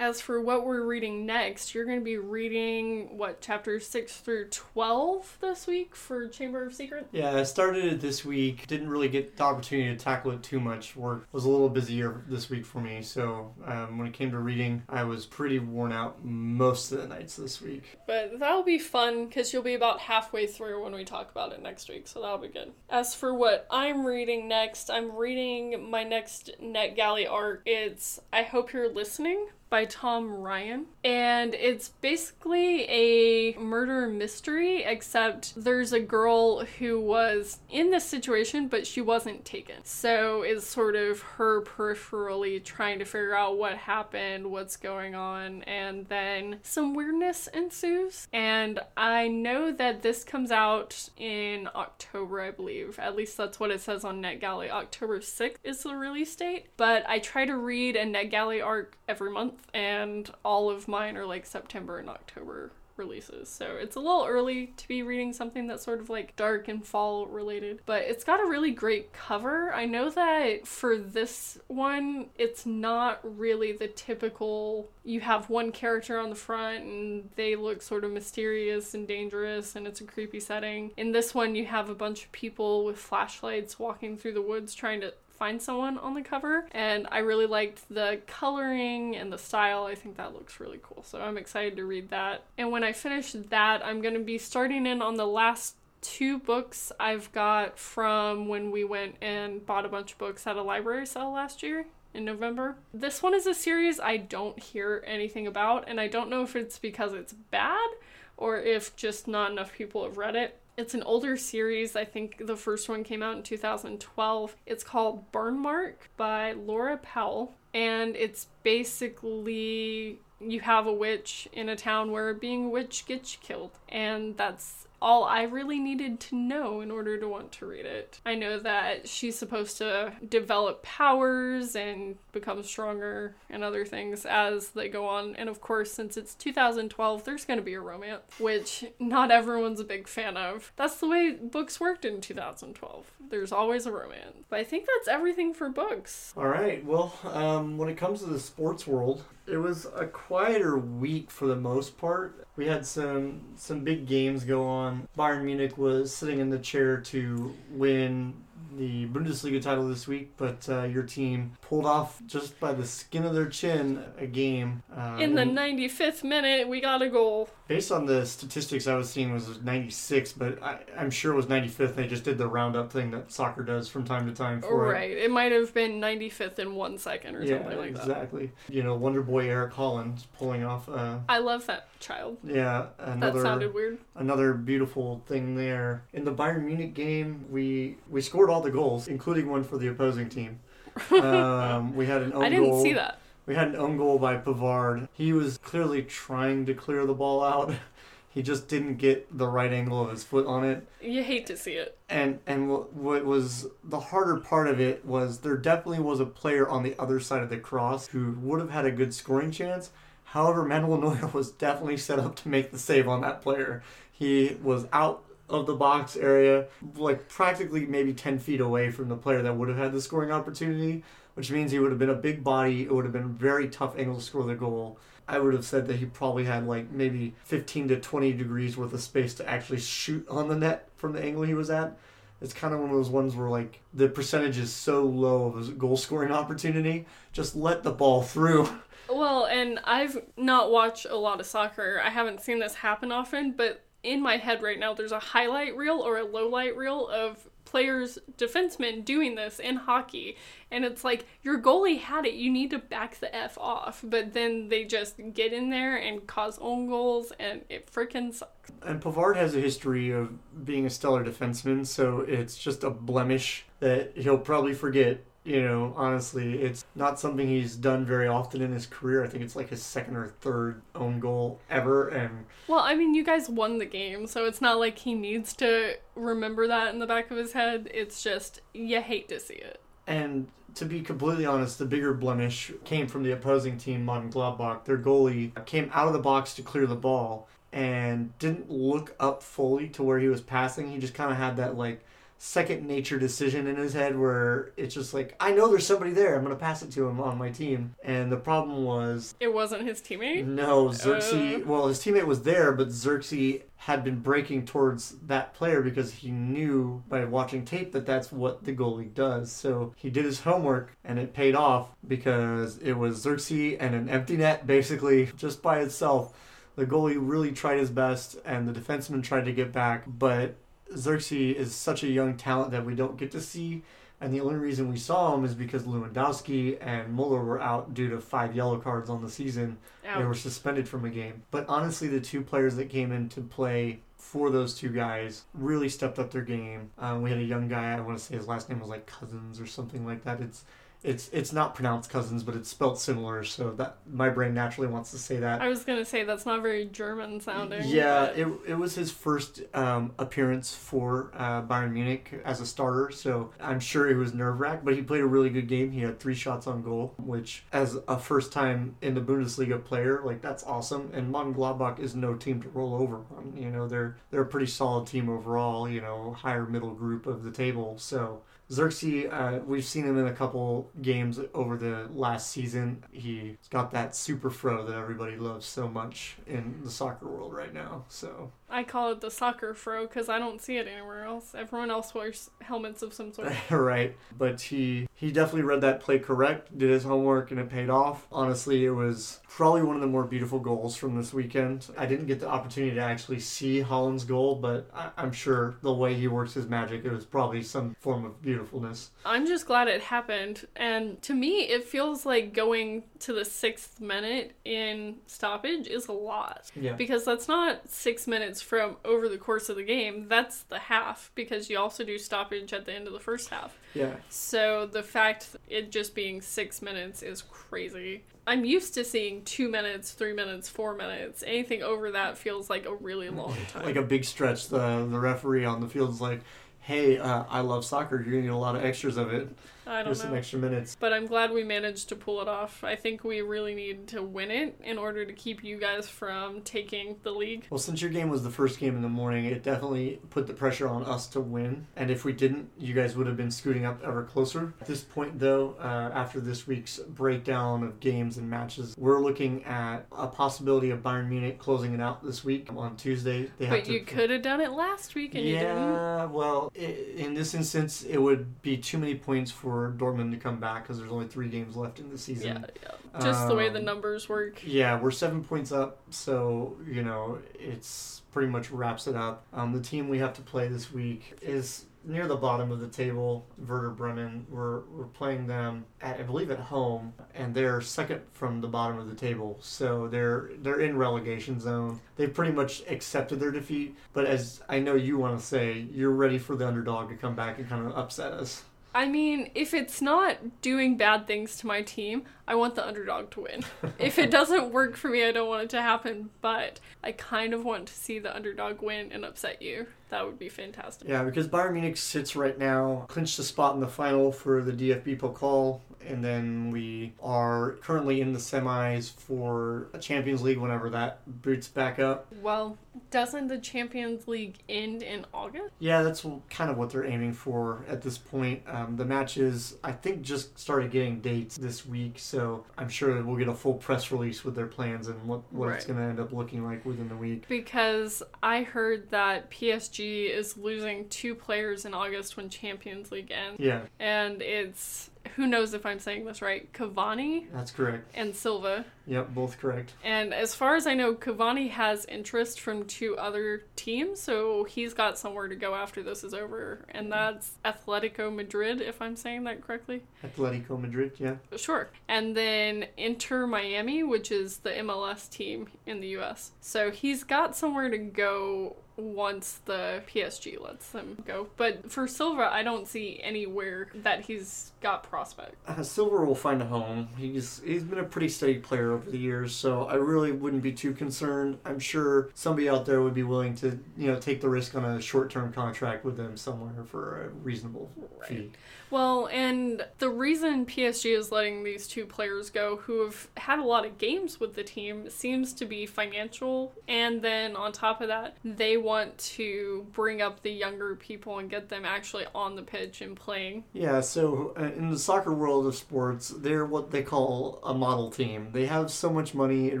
As for what we're reading next, you're going to be reading what chapters 6 through 12 this week for Chamber of Secrets? Yeah, I started it this week. Didn't really get the opportunity to tackle it too much. Work was a little busier this week for me, so um, when it came to reading, I was pretty worn out most of the nights this week. But that'll be fun because you'll be about halfway through when we talk about it next week, so that'll be good. As for what I'm reading next, I'm reading my next NetGalley arc. It's I Hope You're Listening by Tom Ryan. And it's basically a murder mystery, except there's a girl who was in this situation, but she wasn't taken. So it's sort of her peripherally trying to figure out what happened, what's going on, and then some weirdness ensues. And I know that this comes out in October, I believe. At least that's what it says on NetGalley. October 6th is the release date. But I try to read a NetGalley arc every month, and all of mine are like September and October releases. So it's a little early to be reading something that's sort of like dark and fall related, but it's got a really great cover. I know that for this one, it's not really the typical you have one character on the front and they look sort of mysterious and dangerous and it's a creepy setting. In this one, you have a bunch of people with flashlights walking through the woods trying to find someone on the cover and I really liked the coloring and the style. I think that looks really cool. So I'm excited to read that. And when I finish that, I'm going to be starting in on the last two books I've got from when we went and bought a bunch of books at a library sale last year in November. This one is a series I don't hear anything about, and I don't know if it's because it's bad or if just not enough people have read it. It's an older series. I think the first one came out in 2012. It's called Burnmark by Laura Powell, and it's basically you have a witch in a town where being a witch gets you killed, and that's all I really needed to know in order to want to read it. I know that she's supposed to develop powers and become stronger and other things as they go on. And of course, since it's 2012, there's going to be a romance, which not everyone's a big fan of. That's the way books worked in 2012. There's always a romance. But I think that's everything for books. All right. Well, um, when it comes to the sports world, it was a quieter week for the most part. We had some some big games go on. Um, Bayern Munich was sitting in the chair to win the Bundesliga title this week, but uh, your team pulled off just by the skin of their chin a game. Uh, In the 95th minute, we got a goal. Based on the statistics I was seeing was 96, but I, I'm sure it was 95th. They just did the roundup thing that soccer does from time to time for. Right. It might have been 95th in one second or Yeah, something like that. exactly. You know, Wonder Boy Eric Haaland pulling off. Uh, I love that child. yeah, Another, That sounded weird. another beautiful thing there. In the Bayern Munich game, we we scored all the goals, including one for the opposing team. [LAUGHS] Um, we had an own I didn't goal. see that. We had an own goal by Pavard. He was clearly trying to clear the ball out. [LAUGHS] He just didn't get the right angle of his foot on it. You hate to see it. And and what, what was the harder part of it was there definitely was a player on the other side of the cross who would have had a good scoring chance. However, Manuel Neuer [LAUGHS] was definitely set up to make the save on that player. He was out of the box area, like practically maybe 10 feet away from the player that would have had the scoring opportunity, which means he would have been a big body. It would have been a very tough angle to score the goal. I would have said that he probably had like maybe 15 to 20 degrees worth of space to actually shoot on the net from the angle he was at. It's kind of one of those ones where like the percentage is so low of a goal scoring [LAUGHS] opportunity. Just let the ball through. Well, and I've not watched a lot of soccer. I haven't seen this happen often, but in my head right now, there's a highlight reel or a low light reel of players, defensemen doing this in hockey. And it's like, your goalie had it. You need to back the F off. But then they just get in there and cause own goals, and it freaking sucks. And Pavard has a history of being a stellar defenseman, so it's just a blemish that he'll probably forget. You know, honestly, it's not something he's done very often in his career. I think it's like his second or third own goal ever, and Well, I mean, you guys won the game, so it's not like he needs to remember that in the back of his head. It's just, you hate to see it. And to be completely honest, the bigger blemish came from the opposing team, Mönchengladbach. Their goalie came out of the box to clear the ball and didn't look up fully to where he was passing. He just kind of had that like second nature decision in his head where it's just like, I know there's somebody there. I'm going to pass it to him on my team. And the problem was It wasn't his teammate? no, Zirkzee. Uh. well, his teammate was there, but Zirkzee had been breaking towards that player because he knew by watching tape that that's what the goalie does. So he did his homework, and it paid off because it was Zirkzee and an empty net basically just by itself. The goalie really tried his best, and the defenseman tried to get back, but Zirkzee is such a young talent that we don't get to see And the only reason we saw him is because Lewandowski and Muller were out due to five yellow cards on the season. They were suspended from a game. But honestly, the two players that came in to play for those two guys really stepped up their game. Um, we had a young guy. I want to say his last name was like Cousins or something like that. It's it's it's not pronounced Cousins, but it's spelt similar. So that my brain naturally wants to say that. I was gonna say that's not very German sounding. Yeah, but- it, it was his first um, appearance for uh, Bayern Munich as a starter, so I'm sure it was nerve wracked, but he played a really good game. He had three shots on goal, which, as a first time in the Bundesliga player, like that's awesome. And Mönchengladbach is no team to roll over on. You know, they're they're a pretty solid team overall. You know, higher middle group of the table. So Zirkzee, uh, we've seen him in a couple games over the last season. He's got that super fro that everybody loves so much in the soccer world right now. So, I call it the soccer fro because I don't see it anywhere else. Everyone else wears helmets of some sort. [LAUGHS] right. But he he definitely read that play correct, did his homework, and it paid off. Honestly, it was probably one of the more beautiful goals from this weekend. I didn't get the opportunity to actually see Haaland's goal, but I, I'm sure the way he works his magic, it was probably some form of beautifulness. I'm just glad it happened. And to me, it feels like going to the sixth minute in stoppage is a lot. Yeah. Because that's not six minutes from over the course of the game, that's the half, because you also do stoppage at the end of the first half. Yeah. So the fact it just being six minutes is crazy. I'm used to seeing two minutes, three minutes, four minutes. Anything over that feels like a really long [LAUGHS] time. like a big stretch. The the referee on the field is like, "Hey, uh, I love soccer. You're gonna get a lot of extras of it. I don't Here's some extra minutes." But I'm glad we managed to pull it off. I think we really need to win it in order to keep you guys from taking the league. Well, since your game was the first game in the morning, it definitely put the pressure on us to win. And if we didn't, you guys would have been scooting up ever closer. At this point, though, uh, after this week's breakdown of games and matches, we're looking at a possibility of Bayern Munich closing it out this week on Tuesday. They have But you could have done it last week and you didn't. yeah, well, i in this instance, it would be too many points for Dortmund to come back because there's only three games left in the season. Yeah, yeah. Just the way the Um, numbers work. Yeah, we're seven points up, so you know it's pretty much wraps it up. Um, the team we have to play this week is near the bottom of the table. Werder Bremen. We're we're playing them at I believe at home, and they're second from the bottom of the table. So they're they're in relegation zone. They've pretty much accepted their defeat. But as I know you want to say, you're ready for the underdog to come back and kind of upset us. I mean, if it's not doing bad things to my team, I want the underdog to win. [LAUGHS] if it doesn't work for me, I don't want it to happen, but I kind of want to see the underdog win and upset you. That would be fantastic. Yeah, because Bayern Munich sits right now, clinched the spot in the final for the DFB Pokal, and then we are currently in the semis for a Champions League whenever that boots back up. Well, doesn't the Champions League end in August? Yeah, that's kind of what they're aiming for at this point. Um, the matches, I think, just started getting dates this week, so I'm sure we'll get a full press release with their plans and what, what it's going to end up looking like within the week. Because I heard that PSG is losing two players in August when Champions League ends. Yeah, And it's, who knows if I'm saying this right, Cavani that's correct. and Silva. Yep, both correct. And as far as I know, Cavani has interest from two other teams, so he's got somewhere to go after this is over. And that's Atletico Madrid, if I'm saying that correctly. Atletico Madrid, yeah. Sure. And then Inter Miami, which is the MLS team in the US. So he's got somewhere to go once the PSG lets them go. But for Silva, I don't see anywhere that he's got prospect. Uh, Silva will find a home. He's he's been a pretty steady player over the years, so I really wouldn't be too concerned. I'm sure somebody out there would be willing to you know take the risk on a short term contract with him somewhere for a reasonable fee. Well, and reason PSG is letting these two players go who have had a lot of games with the team seems to be financial. And then on top of that, they want to bring up the younger people and get them actually on the pitch and playing. Yeah, so uh, in the soccer world of sports, they're what they call a model team. They have so much money, it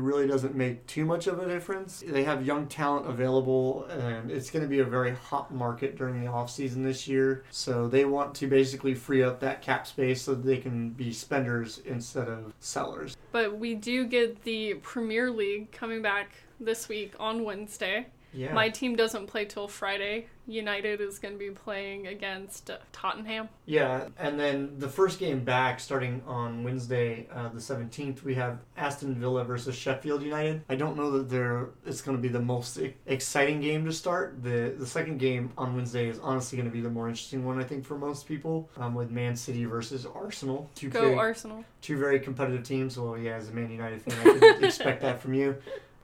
really doesn't make too much of a difference. They have young talent available, and it's going to be a very hot market during the off season this year. So they want to basically free up that cap space so they can be spenders instead of sellers. But we do get the Premier League coming back this week on Wednesday. Yeah. My team doesn't play till Friday. United is going to be playing against uh, Tottenham. Yeah, and then the first game back, starting on Wednesday, uh, the seventeenth, we have Aston Villa versus Sheffield United. I don't know that they're it's going to be the most exciting game to start. the The second game on Wednesday is honestly going to be the more interesting one, I think, for most people, um, with Man City versus Arsenal. Two Go very, Arsenal. two very competitive teams. Well, yeah, as a Man United fan, I could [LAUGHS] expect that from you.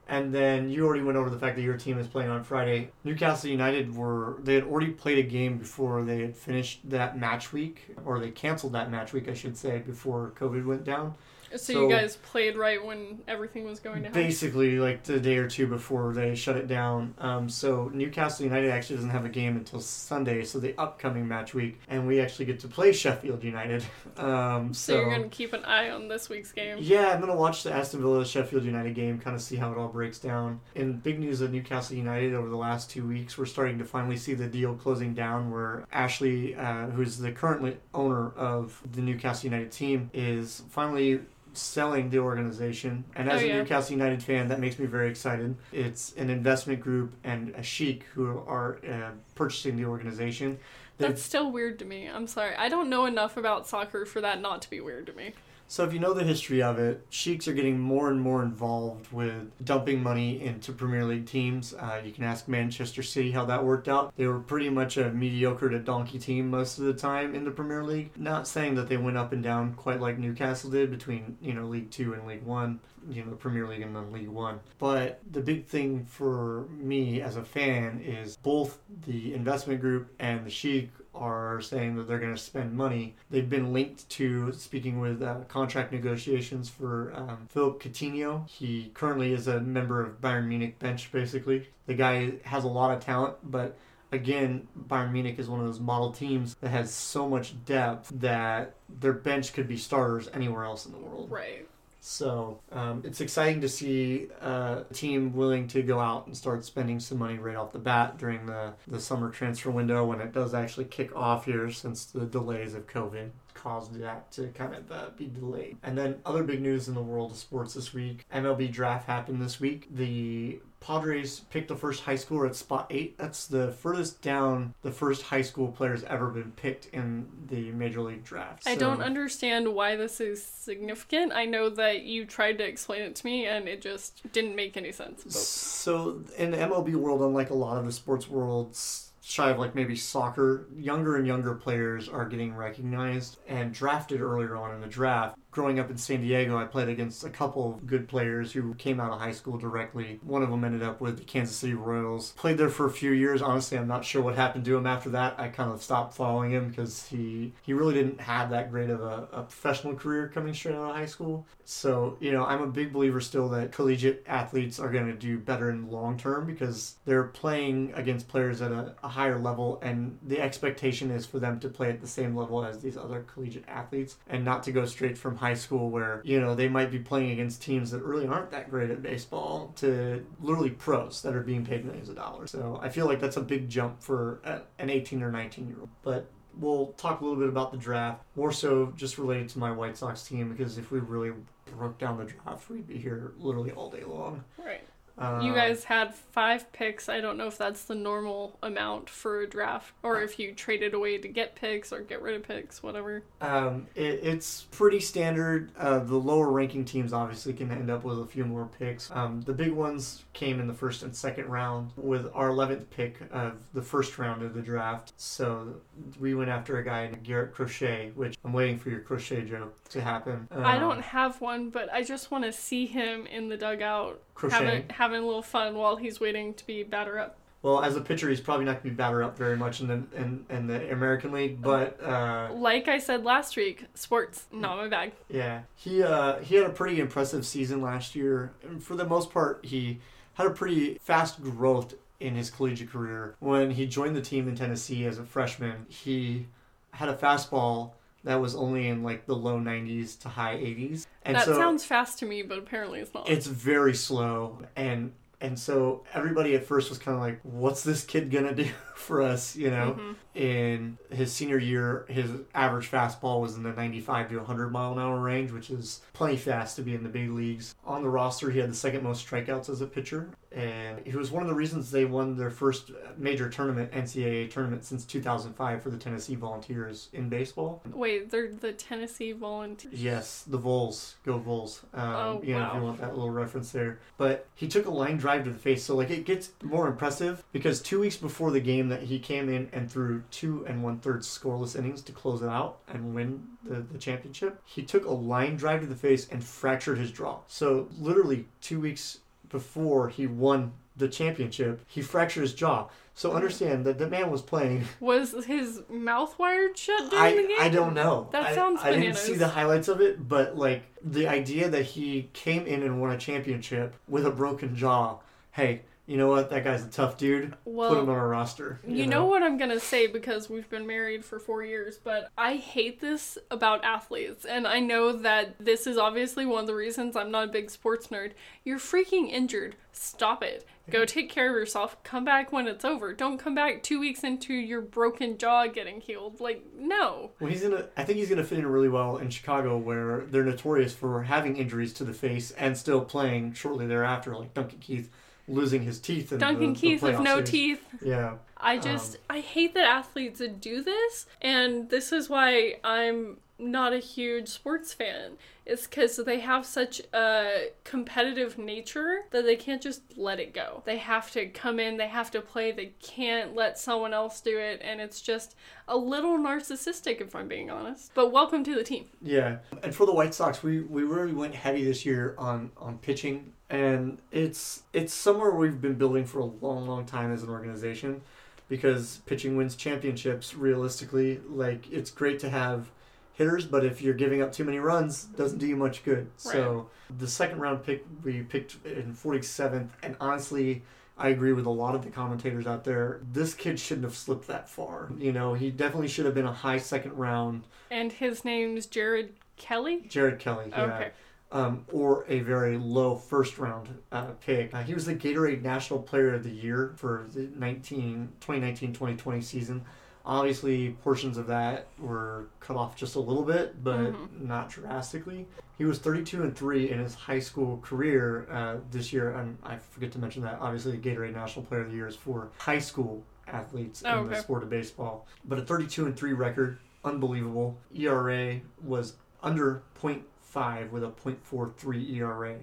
And then you already went over the fact that your team is playing on Friday. Newcastle United were they had already played a game before they had finished that match week, or they canceled that match week, I should say, before COVID went down. So, So- you guys played right when everything was going down. Basically, like the day or two before they shut it down. Um, so Newcastle United actually doesn't have a game until Sunday, so the upcoming match week, and we actually get to play Sheffield United. [LAUGHS] Um, so, you're going to keep an eye on this week's game. Yeah, I'm gonna watch the Aston Villa Sheffield United game, kind of see how it all breaks down. And big news of Newcastle United over the last two weeks, we're starting to finally see the deal closing down. Where Ashley, uh, who's the current owner of the Newcastle United team, is finally selling the organization. And as Oh, a yeah. Newcastle United fan, that makes me very excited. It's an investment group and a sheik who are uh, purchasing the organization. They're That's still weird to me. I'm sorry. I don't know enough about soccer for that not to be weird to me. So if you know the history of it, sheiks are getting more and more involved with dumping money into Premier League teams. Uh, you can ask Manchester City how that worked out. They were pretty much a mediocre to donkey team most of the time in the Premier League. Not saying that they went up and down quite like Newcastle did between you know League Two and League One, you know the Premier League and then League One. But the big thing for me as a fan is both the investment group and the sheik are saying that they're going to spend money. They've been linked to speaking with uh, contract negotiations for um, Philip Coutinho. He currently is a member of Bayern Munich bench, basically. The guy has a lot of talent, but again, Bayern Munich is one of those model teams that has so much depth that their bench could be starters anywhere else in the world. Right. So um, it's exciting to see a team willing to go out and start spending some money right off the bat during the, the summer transfer window when it does actually kick off here since the delays of COVID caused that to kind of uh, be delayed. And then other big news in the world of sports this week MLB draft happened this week. The Padres picked the first high schooler at spot eight. That's the furthest down the first high school player's ever been picked in the major league draft. I don't understand why this is significant. I know that you tried to explain it to me and it just didn't make any sense. But So in the MLB world, unlike a lot of the sports worlds, shy of like maybe soccer, younger and younger players are getting recognized and drafted earlier on in the draft. Growing up in San Diego, I played against a couple of good players who came out of high school directly. One of them ended up with the Kansas City Royals. Played there for a few years. Honestly, I'm not sure what happened to him after that. I kind of stopped following him because he he really didn't have that great of a, a professional career coming straight out of high school. So, you know, I'm a big believer still that collegiate athletes are going to do better in the long term because they're playing against players at a, a higher level, and the expectation is for them to play at the same level as these other collegiate athletes and not to go straight from high school where, you know, they might be playing against teams that really aren't that great at baseball to literally pros that are being paid millions of dollars. So I feel like that's a big jump for an 18 or 19 year old. But we'll talk a little bit about the draft, more so just related to my White Sox team, because if we really broke down the draft, we'd be here literally all day long. right. Uh, You guys had five picks. I don't know if that's the normal amount for a draft or if you traded away to get picks or get rid of picks, whatever. Um, it, it's pretty standard. Uh, the lower ranking teams obviously can end up with a few more picks. Um, the big ones came in the first and second round with our 11th pick of the first round of the draft. So we went after a guy named Garrett Crochet, which I'm waiting for your crochet joke to happen. I Um, don't have one, but I just want to see him in the dugout crochet. having having a little fun while he's waiting to be batter up. Well, as a pitcher, he's probably not going to be batter up very much in the in, in the American League, but uh, Like I said last week, sports not my bag. yeah, he uh, he had a pretty impressive season last year. And for the most part, he had a pretty fast growth in his collegiate career. When he joined the team in Tennessee as a freshman, he had a fastball that was only in like the low 90s to high 80s, and that so sounds fast to me, but apparently it's not. it's very slow and and so everybody at first was kind of like what's this kid gonna do [LAUGHS] for us? You know? Mhm. in his senior year his average fastball was in the 95 to 100 mile an hour range which is plenty fast to be in the big leagues. On the roster he had the second most strikeouts as a pitcher and he was one of the reasons they won their first major tournament, NCAA tournament, since 2005 for the Tennessee Volunteers in baseball. Wait, they're the Tennessee Volunteers. Yes, the Vols, go Vols. Um, Oh, you know, if you want that little reference there. But he took a line drive to the face, so like it gets more impressive because two weeks before the game that he came in and threw two and one third scoreless innings to close it out and win the, the championship, he took a line drive to the face and fractured his jaw. So literally two weeks before he won the championship, he fractured his jaw. So hmm. understand that the man was playing Was his mouth wired shut during the I, game? I don't know. That I- sounds I, didn't see the highlights of it, but like the idea that he came in and won a championship with a broken jaw. Hey, you know what? That guy's a tough dude. Well, Put him on our roster. You know what I'm gonna say because we've been married for four years, but I hate this about athletes, and I know that this is obviously one of the reasons I'm not a big sports nerd. You're freaking injured. Stop it. Go take care of yourself. Come back when it's over. Don't come back two weeks into your broken jaw getting healed. Like, no. Well, he's gonna. I think he's gonna fit in really well in Chicago, where they're notorious for having injuries to the face and still playing shortly thereafter, like Duncan Keith losing his teeth. In Duncan the, the Keith with no series. teeth. Yeah. I just um, I hate that athletes do this, and this is why I'm not a huge sports fan. It's because they have such a competitive nature that they can't just let it go. They have to come in, they have to play, they can't let someone else do it, and it's just a little narcissistic if I'm being honest. But welcome to the team. Yeah, and for the White Sox, we, we really went heavy this year on on pitching, and it's it's somewhere we've been building for a long, long time as an organization, because pitching wins championships. Realistically, like it's great to have hitters, but if you're giving up too many runs, doesn't do you much good. So the second round pick we picked in 47th, and honestly. I agree with a lot of the commentators out there. This kid shouldn't have slipped that far. You know, he definitely should have been a high second round And his name's Jared Kelly. Jared Kelly, yeah. Okay. Um, or a very low first round uh, pick. Uh, he was the Gatorade National Player of the Year for the 19, 2019-2020 season. Obviously, portions of that were cut off just a little bit, but Mhm. not drastically. He was 32 and 3 in his high school career uh, this year, and I forget to mention that. Obviously, the Gatorade National Player of the Year is for high school athletes Oh, in the sport of baseball. But a 32 and 3 record, unbelievable. ERA was under 0.5 with a 0.43 ERA.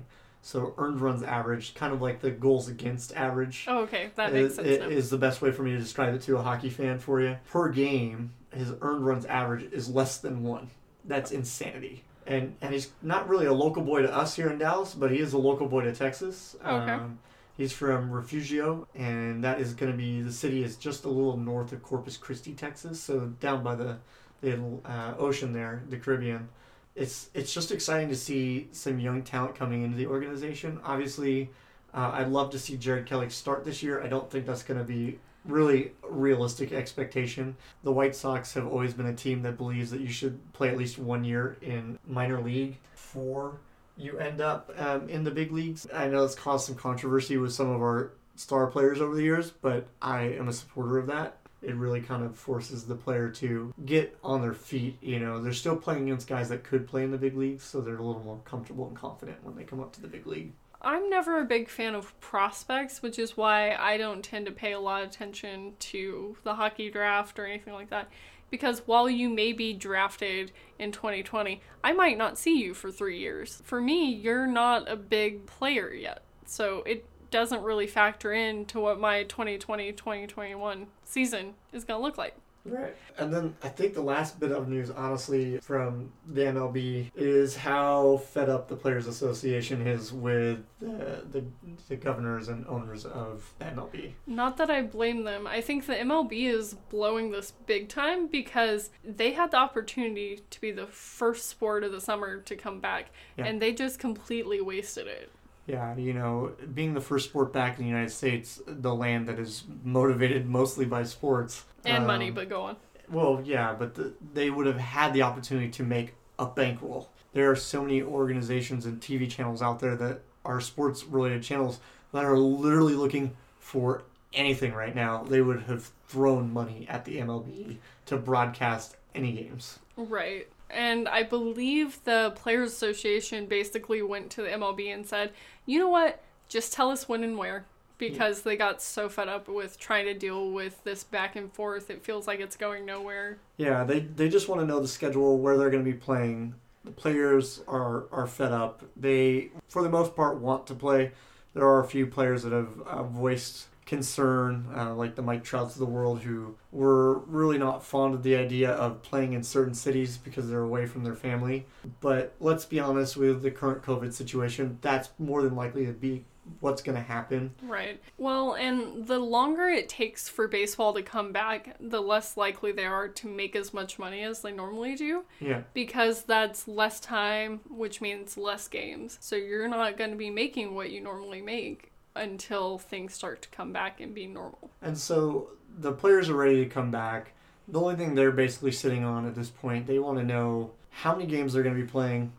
So earned runs average, kind of like the goals against average, Oh, okay. That makes is, sense now. is the best way for me to describe it to a hockey fan for you. Per game, his earned runs average is less than one. That's insanity. And and he's not really a local boy to us here in Dallas, but he is a local boy to Texas. Okay. Um, he's from Refugio, and that is going to be the city is just a little north of Corpus Christi, Texas, so down by the the uh, ocean there, the Caribbean. It's it's just exciting to see some young talent coming into the organization. Obviously, uh, I'd love to see Jared Kelly start this year. I don't think that's going to be really realistic expectation. The White Sox have always been a team that believes that you should play at least one year in minor league before you end up um, in the big leagues. I know it's caused some controversy with some of our star players over the years, but I am a supporter of that. It really kind of forces the player to get on their feet. You know, they're still playing against guys that could play in the big leagues, so they're a little more comfortable and confident when they come up to the big league. I'm never a big fan of prospects, which is why I don't tend to pay a lot of attention to the hockey draft or anything like that. Because while you may be drafted in 2020, I might not see you for three years. For me, you're not a big player yet. So it doesn't really factor into what my 2020 2021 season is going to look like. Right. And then I think the last bit of news, honestly, from the MLB is how fed up the Players Association is with the, the, the governors and owners of the MLB. Not that I blame them. I think the MLB is blowing this big time because they had the opportunity to be the first sport of the summer to come back, Yeah. and they just completely wasted it. Yeah, you know, being the first sport back in the United States, the land that is motivated mostly by sports And money, um, but go on. Well, yeah, but the, they would have had the opportunity to make a bankroll. There are so many organizations and TV channels out there that are sports related channels that are literally looking for anything right now. They would have thrown money at the MLB to broadcast any games. Right. And I believe the Players Association basically went to the MLB and said, you know what? Just tell us when and where. because they got so fed up with trying to deal with this back and forth. It feels like it's going nowhere. Yeah, they they just want to know the schedule where they're going to be playing. The players are are fed up. They, for the most part, want to play. There are a few players that have uh, voiced concern, uh, like the Mike Trouts of the world, who were really not fond of the idea of playing in certain cities because they're away from their family. But let's be honest, with the current COVID situation, that's more than likely to be what's going to happen. Right. Well, and the longer it takes for baseball to come back, the less likely they are to make as much money as they normally do. Yeah. Because that's less time, which means less games. So you're not going to be making what you normally make until things start to come back and be normal. And so the players are ready to come back. The only thing they're basically sitting on at this point, they want to know how many games they're going to be playing,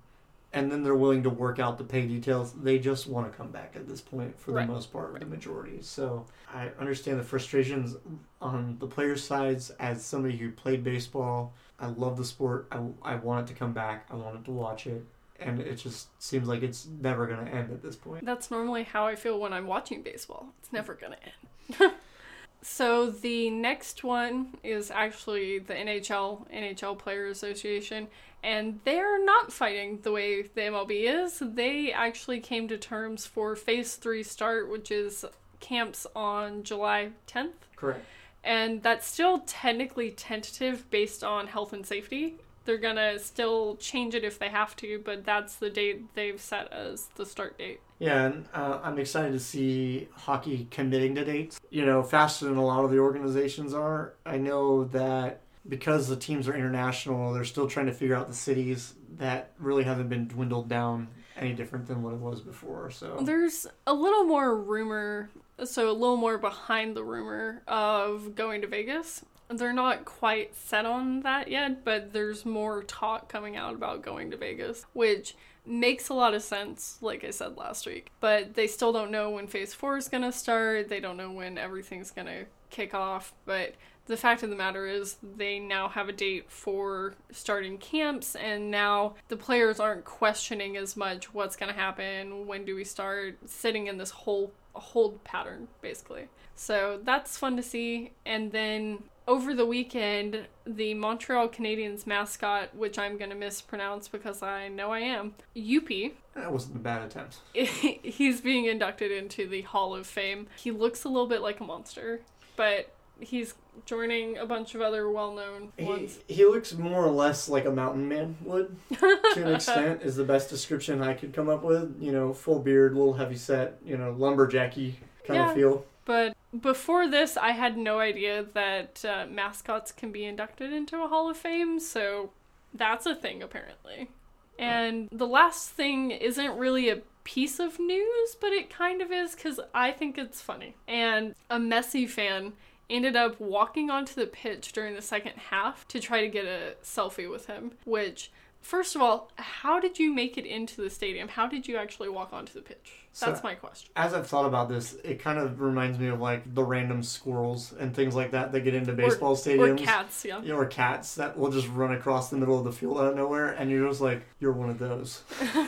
and then they're willing to work out the pay details. They just want to come back at this point for Right. the most part, Right. the majority. So I understand the frustrations on the players' sides as somebody who played baseball. I love the sport. I, I want it to come back. I wanted to watch it. And it just seems like it's never going to end at this point. That's normally how I feel when I'm watching baseball. It's never going to end. [LAUGHS] so the next one is actually the NHL, NHL Player Association, and they're not fighting the way the MLB is. They actually came to terms for phase 3 start, which is camps on July 10th. Correct. And that's still technically tentative based on health and safety. They're gonna still change it if they have to, but that's the date they've set as the start date. Yeah, and uh, I'm excited to see hockey committing to dates. You know, faster than a lot of the organizations are. I know that because the teams are international, they're still trying to figure out the cities. That really hasn't been dwindled down any different than what it was before. So There's a little more rumor, so a little more behind the rumor of going to Vegas. They're not quite set on that yet, but there's more talk coming out about going to Vegas, which makes a lot of sense, like I said last week. But they still don't know when phase four is to start, they don't know when everything's to kick off. But the fact of the matter is, they now have a date for starting camps, and now the players aren't questioning as much what's going to happen, when do we start, sitting in this whole hold pattern, basically. So that's fun to see. And then over the weekend, the Montreal Canadiens mascot, which I'm going to mispronounce because I know I am, Youppi, that wasn't a bad attempt. [LAUGHS] he's being inducted into the Hall of Fame. He looks a little bit like a monster, but he's joining a bunch of other well-known He, ones. he looks more or less like a mountain man would, to an extent, is the best description I could come up with. You know, full beard, little heavy set, you know, lumberjacky kind Yeah. of feel. But before this, I had no idea that uh, mascots can be inducted into a Hall of Fame, so that's a thing apparently. And the last thing isn't really a piece of news, but it kind of is because I think it's funny. And a Messi fan ended up walking onto the pitch during the second half to try to get a selfie with him, which. First of all, how did you make it into the stadium? How did you actually walk onto the pitch? So- That's my question. As I've thought about this, it kind of reminds me of like the random squirrels and things like that that get into baseball stadiums. Or cats, yeah. Yeah, or cats that will just run across the middle of the field out of nowhere, and you're just like, you're one of those.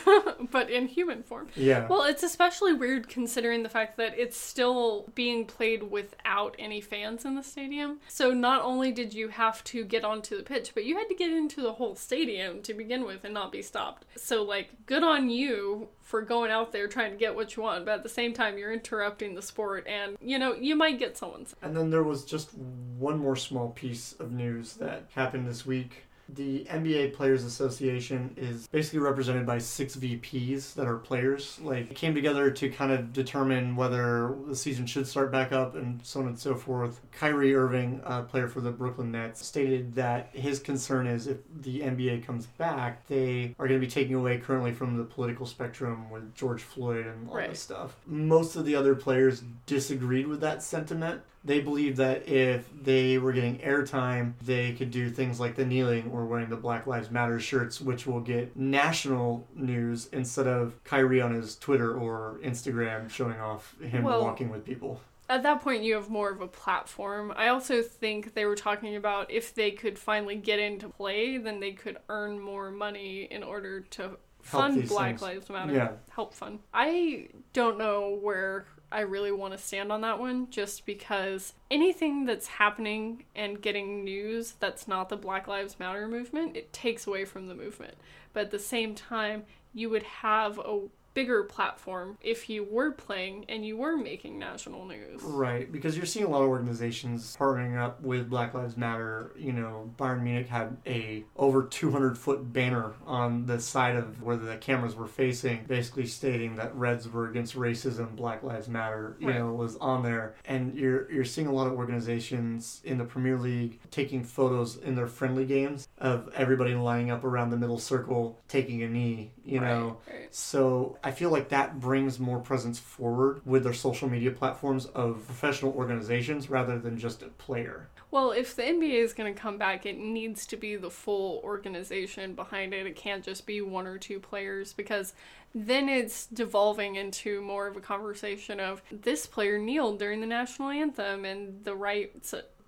[LAUGHS] but in human form. Yeah. Well, it's especially weird considering the fact that it's still being played without any fans in the stadium. So not only did you have to get onto the pitch, but you had to get into the whole stadium to begin with and not be stopped. So like good on you for going out there trying to get what you want, but at the same time you're interrupting the sport and you know, you might get someone's And then there was just one more small piece of news that happened this week. The NBA Players Association is basically represented by six VPs that are players. Like, came together to kind of determine whether the season should start back up and so on and so forth. Kyrie Irving, a player for the Brooklyn Nets, stated that his concern is if the NBA comes back, they are going to be taking away currently from the political spectrum with George Floyd and all Right. this stuff. Most of the other players disagreed with that sentiment. They believe that if they were getting airtime, they could do things like the kneeling or wearing the Black Lives Matter shirts, which will get national news instead of Kyrie on his Twitter or Instagram showing off him Well- walking with people. at that point you have more of a platform. I also think they were talking about if they could finally get into play, then they could earn more money in order to fund Black things. Lives Matter. Yeah. Help fund. I don't know where I really want to stand on that one just because anything that's happening and getting news that's not the Black Lives Matter movement, it takes away from the movement. But at the same time, you would have a bigger platform if you were playing and you were making national news. Right, because you're seeing a lot of organizations partnering up with Black Lives Matter. You know, Bayern Munich had a over 200 foot banner on the side of where the cameras were facing, basically stating that Reds were against racism, Black Lives Matter. You Right. know, was on there, and you're you're seeing a lot of organizations in the Premier League taking photos in their friendly games of everybody lining up around the middle circle, taking a knee. You know. Right, right. So I feel like that brings more presence forward with their social media platforms of professional organizations rather than just a player. Well, if the NBA is going to come back, it needs to be the full organization behind it. It can't just be one or two players because then it's devolving into more of a conversation of this player kneeled during the national anthem and the right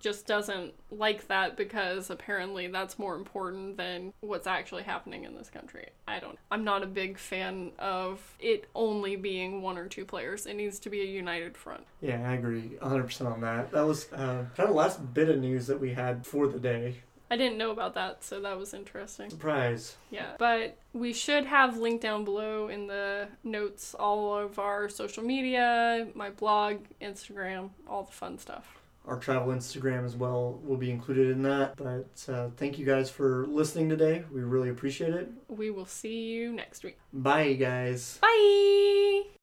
just doesn't like that because apparently that's more important than what's actually happening in this country. I don't I'm not a big fan of it only being one or two players. It needs to be a united front. Yeah, I agree 100% on that. That was uh, kind of the last bit of news that we had for the day. I didn't know about that, so that was interesting. Surprise. Yeah, but we should have linked down below in the notes all of our social media, my blog, Instagram, all the fun stuff. Our travel Instagram as well will be included in that. But uh, thank you guys for listening today. We really appreciate it. We will see you next week. Bye, guys. Bye!